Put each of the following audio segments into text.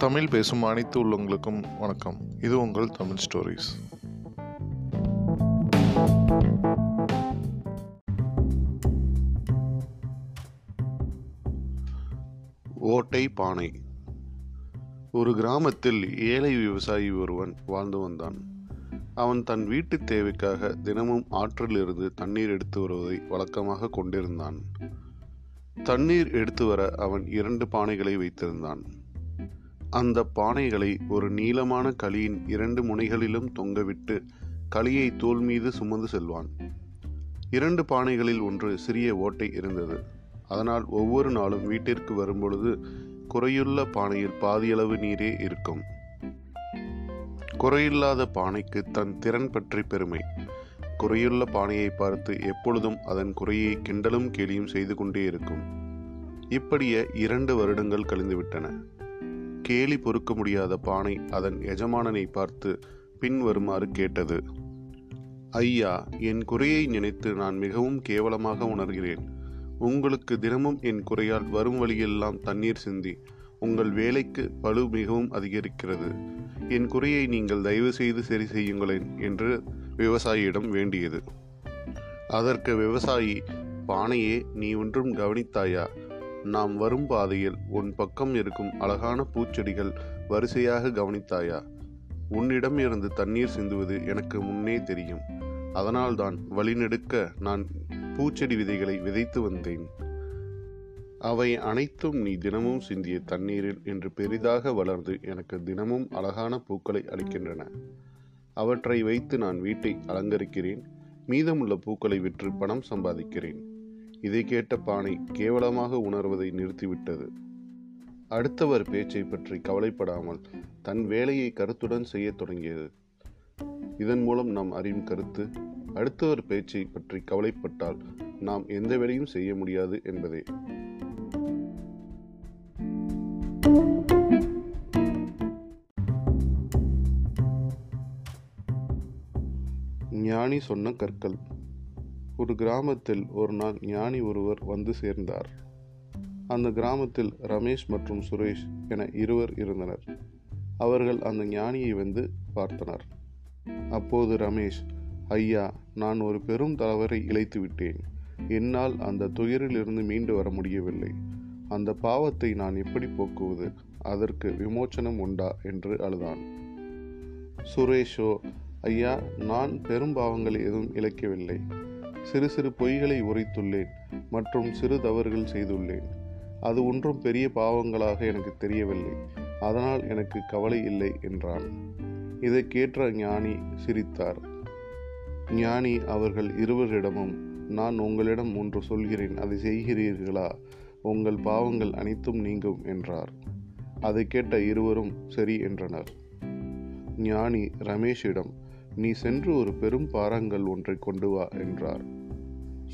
தமிழ் பேசும் அனைத்து உள்ளவங்களுக்கும் வணக்கம். இது உங்கள் தமிழ் ஸ்டோரிஸ். ஓட்டை பானை. ஒரு கிராமத்தில் ஏழை விவசாயி ஒருவன் வாழ்ந்து வந்தான். அவன் தன் வீட்டு தேவைக்காக தினமும் ஆற்றிலிருந்து தண்ணீர் எடுத்து வருவதை வழக்கமாக கொண்டிருந்தான். தண்ணீர் எடுத்து வர அவன் இரண்டு பானைகளை வைத்திருந்தான். அந்த பானைகளை ஒரு நீளமான களியின் இரண்டு முனைகளிலும் தொங்கவிட்டு களியை தோல் மீது சுமந்து செல்வான். இரண்டு பானைகளில் ஒன்று சிறிய ஓட்டை இருந்தது. அதனால் ஒவ்வொரு நாளும் வீட்டிற்கு வரும்பொழுது குறையுள்ள பானையில் பாதியளவு நீரே இருக்கும். குறையில்லாத பானைக்கு தன் திறன் பற்றி பெருமை. குறையுள்ள பானையை பார்த்து எப்பொழுதும் அதன் குறையை கிண்டலும் கேலியும் செய்து கொண்டே இருக்கும். இப்படியே இரண்டு வருடங்கள் கழிந்துவிட்டன. கேலி பொறுக்க முடியாத பானை அதன் எஜமானனை பார்த்து பின்வருமாறு கேட்டது. ஐயா என் குறையை நினைத்து நான் மிகவும் கேவலமாக உணர்கிறேன். உங்களுக்கு தினமும் என் குறையால் வரும் வழியெல்லாம் தண்ணீர் சிந்தி உங்கள் வேலைக்கு பழு மிகவும் அதிகரிக்கிறது. என் குறையை நீங்கள் தயவு செய்து சரி செய்யுங்களேன் என்று விவசாயியிடம் வேண்டியது. அதற்கு விவசாயி பானையே நீ ஒன்றும் கவனித்தாயா? நாம் வரும் பாதையில் உன் பக்கம் இருக்கும் அழகான பூச்செடிகள் வரிசையாக கவனித்தாயா? உன்னிடம் இருந்து தண்ணீர் சிந்துவது எனக்கு முன்னே தெரியும். அதனால்தான் வழிநெடுக்க நான் பூச்செடி விதைகளை விதைத்து வந்தேன். அவை அனைத்தும் நீ தினமும் சிந்திய தண்ணீரில் என்று பெரிதாக வளர்ந்து எனக்கு தினமும் அழகான பூக்களை அளிக்கின்றன. அவற்றை வைத்து நான் வீட்டை அலங்கரிக்கிறேன். மீதமுள்ள பூக்களை விற்று பணம் சம்பாதிக்கிறேன். இதை கேட்ட பானை கேவலமாக உணர்வதை நிறுத்திவிட்டது. அடுத்தவர் பேச்சை பற்றி கவலைப்படாமல் தன் வேலையை கருத்துடன் செய்யத் தொடங்கியது. இதன் மூலம் நாம் அறியும் கருத்து அடுத்தவர் பேச்சை பற்றி கவலைப்பட்டால் நாம் எந்த வேலையும் செய்ய முடியாது என்பதே. ஞானி சொன்ன கற்கள் ஒரு கிராமத்தில் ஒரு நாள் ஞானி ஒருவர் வந்து சேர்ந்தார். அந்த கிராமத்தில் ரமேஷ் மற்றும் சுரேஷ் என இருவர் இருந்தனர். அவர்கள் அந்த ஞானியை வந்து பார்த்தனர். அப்போது ரமேஷ் ஐயா நான் ஒரு பெரும் தவறை இழைத்து விட்டேன். என்னால் அந்த துயரிலிருந்து மீண்டு வர முடியவில்லை. அந்த பாவத்தை நான் எப்படி போக்குவது? அதற்கு விமோச்சனம் உண்டா? என்று அழுதான். சுரேஷோ ஐயா நான் பெரும் பாவங்களை எதுவும் இழைக்கவில்லை. சிறு சிறு பொய்களை உரைத்துள்ளேன் மற்றும் சிறு தவறுகள் செய்துள்ளேன். அது ஒன்றும் பெரிய பாவங்களாக எனக்கு தெரியவில்லை. அதனால் எனக்கு கவலை இல்லை என்றான். இதை கேட்ட ஞானி சிரித்தார். ஞானி அவர்கள் இருவரிடமும் நான் உங்களிடம் ஒன்று சொல்கிறேன் அதை செய்கிறீர்களா? உங்கள் பாவங்கள் அனைத்தும் நீங்கும் என்றார். அதை கேட்ட இருவரும் சரி என்றனர். ஞானி ரமேஷிடம் நீ சென்று ஒரு பெரும் பாறாங்கல் ஒன்றை கொண்டு வா என்றார்.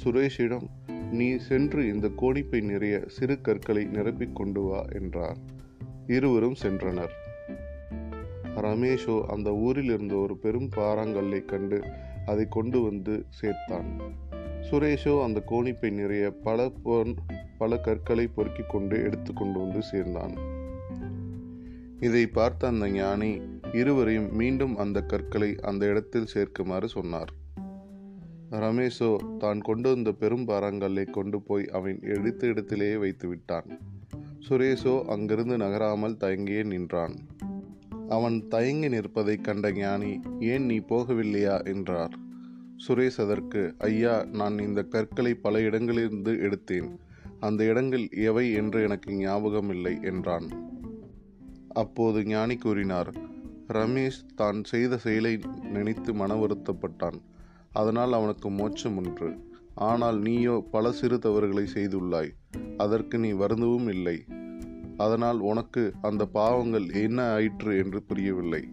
சுரேஷிடம் நீ சென்று இந்த கோணிப்பை நிறைய சிறு கற்களை நிரப்பிக் கொண்டு வா என்றார் இருவரும் சென்றனர். ரமேஷோ அந்த ஊரில் இருந்த ஒரு பெரும் பாறாங்கல்லை கண்டு அதை கொண்டு வந்து சேர்த்தான். சுரேஷோ அந்த கோணிப்பை நிறைய பல பொன் பல கற்களை பொறுக்கி கொண்டு எடுத்து கொண்டு வந்து சேர்ந்தான். இதை பார்த்த அந்த ஞானி இருவரையும் மீண்டும் அந்த கற்களை அந்த இடத்தில் சேர்க்குமாறு சொன்னார். ரமேஷோ தான் கொண்டு வந்த பெரும் பாறாங்கல்லை கொண்டு போய் அவன் எடுத்த இடத்திலேயே வைத்து விட்டான். சுரேஷோ அங்கிருந்து நகராமல் தயங்கியே நின்றான். அவன் தயங்கி நிற்பதைக் கண்ட ஞானி ஏன் நீ போகவில்லையா? என்றார். சுரேஷ் அதற்கு ஐயா நான் இந்த கற்களை பல இடங்களிலிருந்து எடுத்தேன். அந்த இடங்கள் எவை என்று எனக்கு ஞாபகம் இல்லை என்றான். அப்போது ஞானி கூறினார் ரமேஷ் தான் செய்த செயலை நினைத்து மன வருத்தப்பட்டான் அதனால் அவனுக்கு மோட்சம் ஒன்று. ஆனால் நீயோ பல சிறு தவறுகளை செய்துள்ளாய். அதற்கு நீ வருந்தவும் இல்லை. அதனால் உனக்கு அந்த பாவங்கள் என்ன ஆயிற்று என்று புரியவில்லை.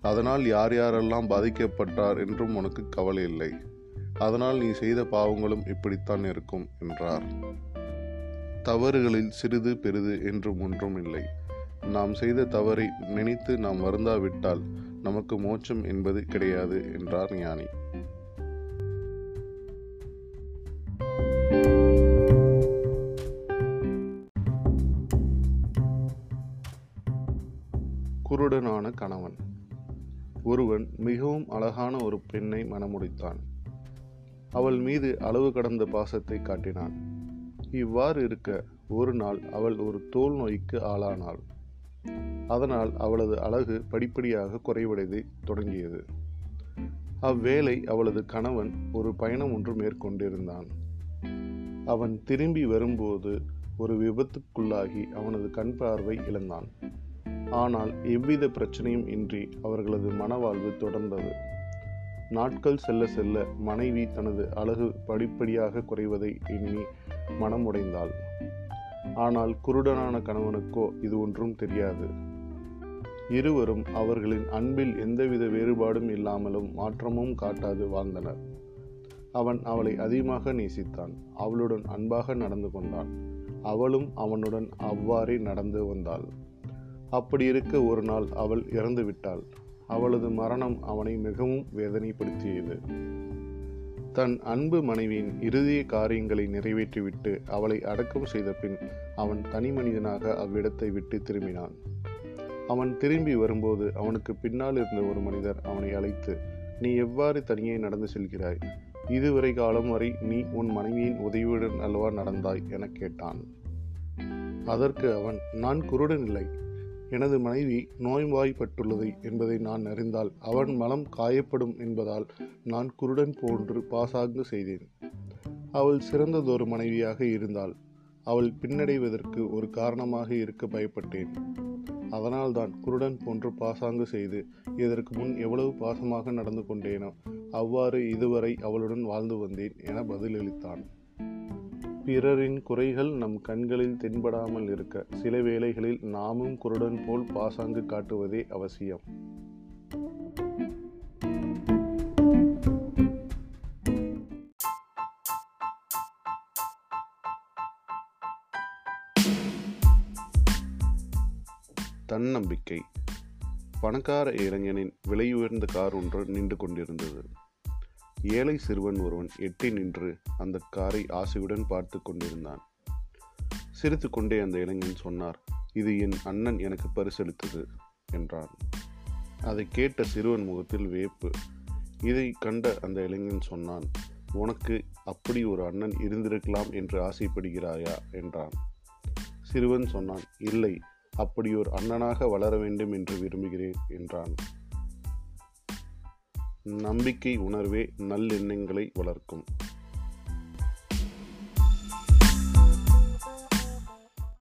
அதனால் யார் யாரெல்லாம் பாதிக்கப்பட்டார் என்றும் உனக்கு கவலை இல்லை. அதனால் நீ செய்த பாவங்களும் இப்படித்தான் இருக்கும் என்றார். தவறுகளில் சிறிது பெரிது என்றும் ஒன்றும் இல்லை. நாம் செய்த தவறை நினைத்து நாம் வருந்தாவிட்டால் நமக்கு மோட்சம் என்பது கிடையாது என்றார் ஞானி. குருடனான கணவன். ஒருவன் மிகவும் அழகான ஒரு பெண்ணை மணமுடித்தான். அவள் மீது அளவு கடந்த பாசத்தை காட்டினான். இவ்வாறு இருக்க ஒரு நாள் அவள் ஒரு தோல் நோய்க்கு ஆளானாள். அதனால் அவளது அழகு படிப்படியாக குறைவடைந்து தொடங்கியது. அவ்வேளை அவளது கணவன் ஒரு பயணம் ஒன்று மேற்கொண்டிருந்தான். அவன் திரும்பி வரும்போது ஒரு விபத்துக்குள்ளாகி அவனது கண் பார்வை இழந்தான். ஆனால் எவ்வித பிரச்சனையும் இன்றி அவர்களது மனவாழ்வு தொடர்ந்தது. நாட்கள் செல்ல செல்ல மனைவி தனது அழகு படிப்படியாக குறைவதை எண்ணி மனமுடைந்தாள். ஆனால் குருடனான கணவனுக்கோ இது ஒன்றும் தெரியாது. இருவரும் அவர்களின் அன்பில் எந்தவித வேறுபாடும் இல்லாமலும் மாற்றமும் காட்டாது வாழ்ந்தனர். அவன் அவளை அதிகமாக நேசித்தான். அவளுடன் அன்பாக நடந்து கொண்டான். அவளும் அவனுடன் அவ்வாறே நடந்து வந்தாள். அப்படி இருக்க ஒரு நாள் அவள் இறந்துவிட்டாள். அவளது மரணம் அவனை மிகவும் வேதனைப்படுத்தியது. தன் அன்பு மனைவியின் இறுதிய காரியங்களை நிறைவேற்றிவிட்டு அவளை அடக்கம் செய்த பின் அவன் தனி மனிதனாக அவ்விடத்தை விட்டு திரும்பினான். அவன் திரும்பி வரும்போது அவனுக்கு பின்னால் இருந்த ஒரு மனிதர் அவனை அழைத்து நீ எவ்வாறு தனியே நடந்து செல்கிறாய்? இதுவரை காலம் வரை நீ உன் மனைவியின் உதவியுடன் அல்லவா நடந்தாய்? என கேட்டான். அதற்கு அவன் நான் குருடன் இல்லை. எனது மனைவி நோய்வாய்ப்பட்டுள்ளது என்பதை நான் அறிந்தால் அவன் மனம் காயப்படும் என்பதால் நான் குருடன் போன்று பாசாங்கு செய்தேன். அவள் சிறந்ததொரு மனைவியாக இருந்தால் அவள் பின்னடைவதற்கு ஒரு காரணமாக இருக்க பயப்பட்டேன். அதனால்தான் குருடன் போன்று பாசாங்கு செய்து இதற்கு முன் எவ்வளவு பாசமாக நடந்து கொண்டேனோ அவ்வாறு இதுவரை அவளுடன் வாழ்ந்து வந்தேன் என பதிலளித்தான். பிறரின் குறைகள் நம் கண்களில் தென்படாமல் இருக்க சில வேளைகளில் நாமும் குருடன் போல் பாசாங்கு காட்டுவதே அவசியம். தன்னம்பிக்கை. பணக்கார இளைஞனின் விலையுயர்ந்த கார் ஒன்று நின்று கொண்டிருந்தது. ஏழை சிறுவன் ஒருவன் எட்டி நின்று அந்த காரை ஆசையுடன் பார்த்து கொண்டிருந்தான். சிரித்து கொண்டே அந்த இளைஞன் சொன்னார் இது என் அண்ணன் எனக்கு பரிசளித்தது என்றான். அதை கேட்ட சிறுவன் முகத்தில் வேப்பு. இதை கண்ட அந்த இளைஞன் சொன்னான் உனக்கு அப்படி ஒரு அண்ணன் இருந்திருக்கலாம் என்று ஆசைப்படுகிறாயா? என்றான். சிறுவன் சொன்னான் இல்லை அப்படி ஒரு அண்ணனாக வளர வேண்டும் என்று விரும்புகிறேன் என்றான். நம்பிக்கை உணர்வே நல்லெண்ணங்களை வளர்க்கும்.